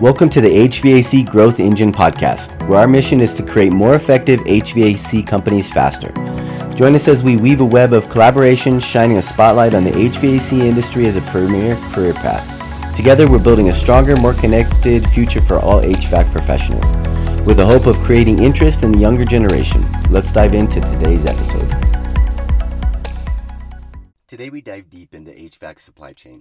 Welcome to the HVAC Growth Engine podcast, where our mission is to create more effective HVAC companies faster. Join us as we weave a web of collaboration, shining a spotlight on the HVAC industry as a premier career path. Together, we're building a stronger, more connected future for all HVAC professionals. With the hope of creating interest in the younger generation, let's dive into today's episode. Today, we dive deep into HVAC supply chain.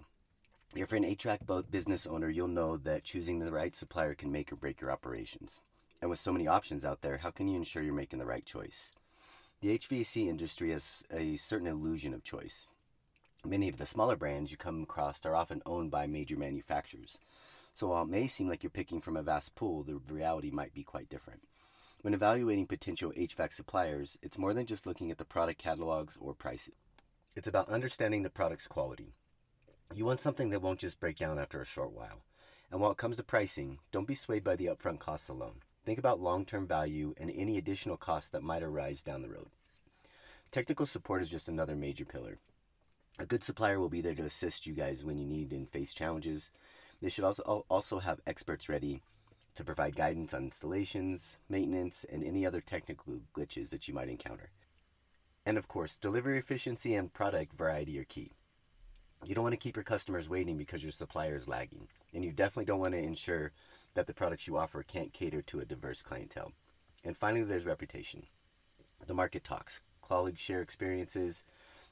If you're an HVAC boat business owner, you'll know that choosing the right supplier can make or break your operations. And with so many options out there, how can you ensure you're making the right choice? The HVAC industry has a certain illusion of choice. Many of the smaller brands you come across are often owned by major manufacturers. So while it may seem like you're picking from a vast pool, the reality might be quite different. When evaluating potential HVAC suppliers, it's more than just looking at the product catalogs or prices. It's about understanding the product's quality. You want something that won't just break down after a short while. And while it comes to pricing, don't be swayed by the upfront costs alone. Think about long term value and any additional costs that might arise down the road. Technical support is just another major pillar. A good supplier will be there to assist you guys when you need and face challenges. They should also also have experts ready to provide guidance on installations, maintenance, and any other technical glitches that you might encounter. And of course, delivery efficiency and product variety are key. You don't want to keep your customers waiting because your supplier is lagging. And you definitely don't want to ensure that the products you offer can't cater to a diverse clientele. And finally, there's reputation. The market talks, colleagues share experiences,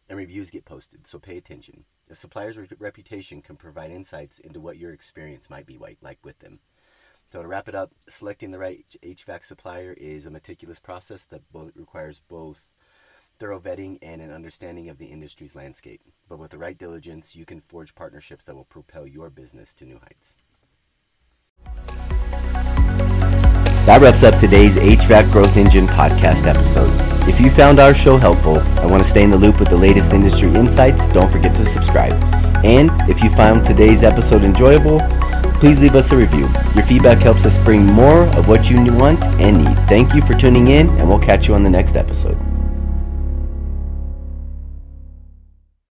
and reviews get posted, so pay attention. A supplier's re- reputation can provide insights into what your experience might be like with them. So, to wrap it up, selecting the right HVAC supplier is a meticulous process that both requires both thorough vetting, and an understanding of the industry's landscape. But with the right diligence, you can forge partnerships that will propel your business to new heights. That wraps up today's HVAC Growth Engine podcast episode. If you found our show helpful and want to stay in the loop with the latest industry insights, don't forget to subscribe. And if you found today's episode enjoyable, please leave us a review. Your feedback helps us bring more of what you want and need. Thank you for tuning in, and we'll catch you on the next episode.